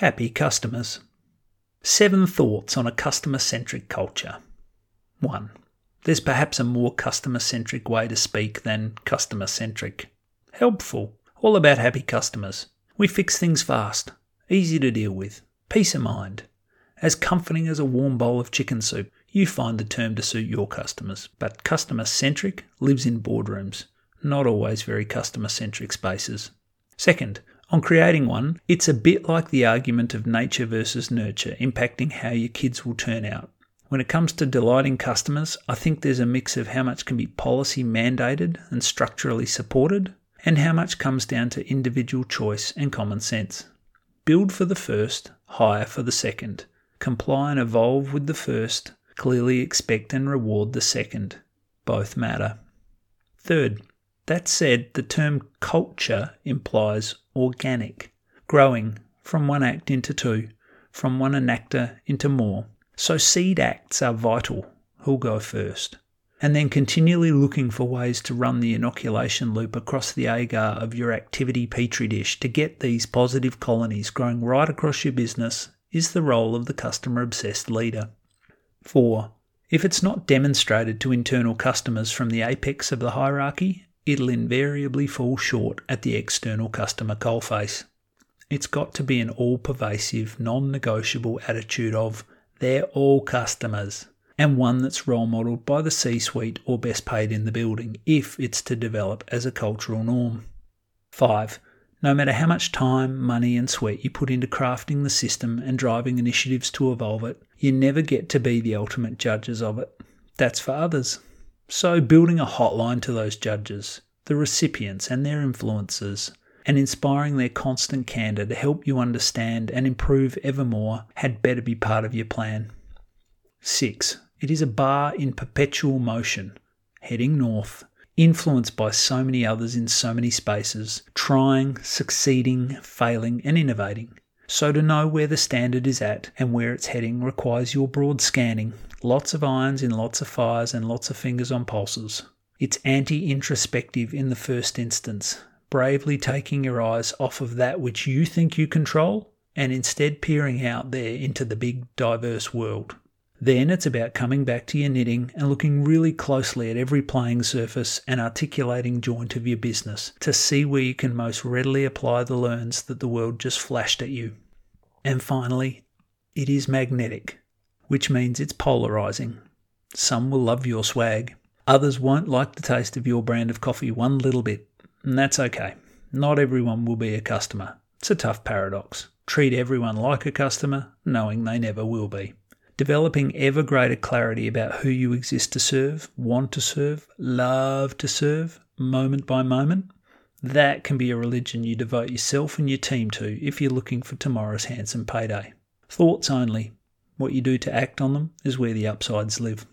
Happy customers. Seven thoughts on a customer centric culture. 1. There's perhaps a more customer centric way to speak than customer centric. Helpful. All about happy customers. We fix things fast, easy to deal with, peace of mind. As comforting as a warm bowl of chicken soup, you find the term to suit your customers. But customer centric lives in boardrooms, not always very customer centric spaces. Second, on creating one, it's a bit like the argument of nature versus nurture impacting how your kids will turn out. When it comes to delighting customers, I think there's a mix of how much can be policy mandated and structurally supported, and how much comes down to individual choice and common sense. Build for the first, hire for the second. Comply and evolve with the first, clearly expect and reward the second. Both matter. Third, that said, the term culture implies organic, growing from one act into two, from one enactor into more. So seed acts are vital. Who'll go first? And then continually looking for ways to run the inoculation loop across the agar of your activity petri dish to get these positive colonies growing right across your business is the role of the customer obsessed leader. 4. If it's not demonstrated to internal customers from the apex of the hierarchy, it'll invariably fall short at the external customer coalface. It's got to be an all pervasive, non negotiable attitude of, they're all customers, and one that's role modelled by the C suite or best paid in the building if it's to develop as a cultural norm. 5. No matter how much time, money, and sweat you put into crafting the system and driving initiatives to evolve it, you never get to be the ultimate judges of it. That's for others. So, building a hotline to those judges, the recipients and their influences, and inspiring their constant candour to help you understand and improve evermore had better be part of your plan. 6. It is a bar in perpetual motion, heading north, influenced by so many others in so many spaces, trying, succeeding, failing, and innovating. So, to know where the standard is at and where it's heading requires your broad scanning, lots of irons in lots of fires, and lots of fingers on pulses. It's anti introspective in the first instance, bravely taking your eyes off of that which you think you control and instead peering out there into the big, diverse world. Then it's about coming back to your knitting and looking really closely at every playing surface and articulating joint of your business to see where you can most readily apply the learns that the world just flashed at you. And finally, it is magnetic, which means it's polarizing. Some will love your swag, others won't like the taste of your brand of coffee one little bit, and that's okay. Not everyone will be a customer. It's a tough paradox. Treat everyone like a customer, knowing they never will be developing ever greater clarity about who you exist to serve, want to serve, love to serve, moment by moment. That can be a religion you devote yourself and your team to if you're looking for tomorrow's handsome payday. Thoughts only. What you do to act on them is where the upsides live.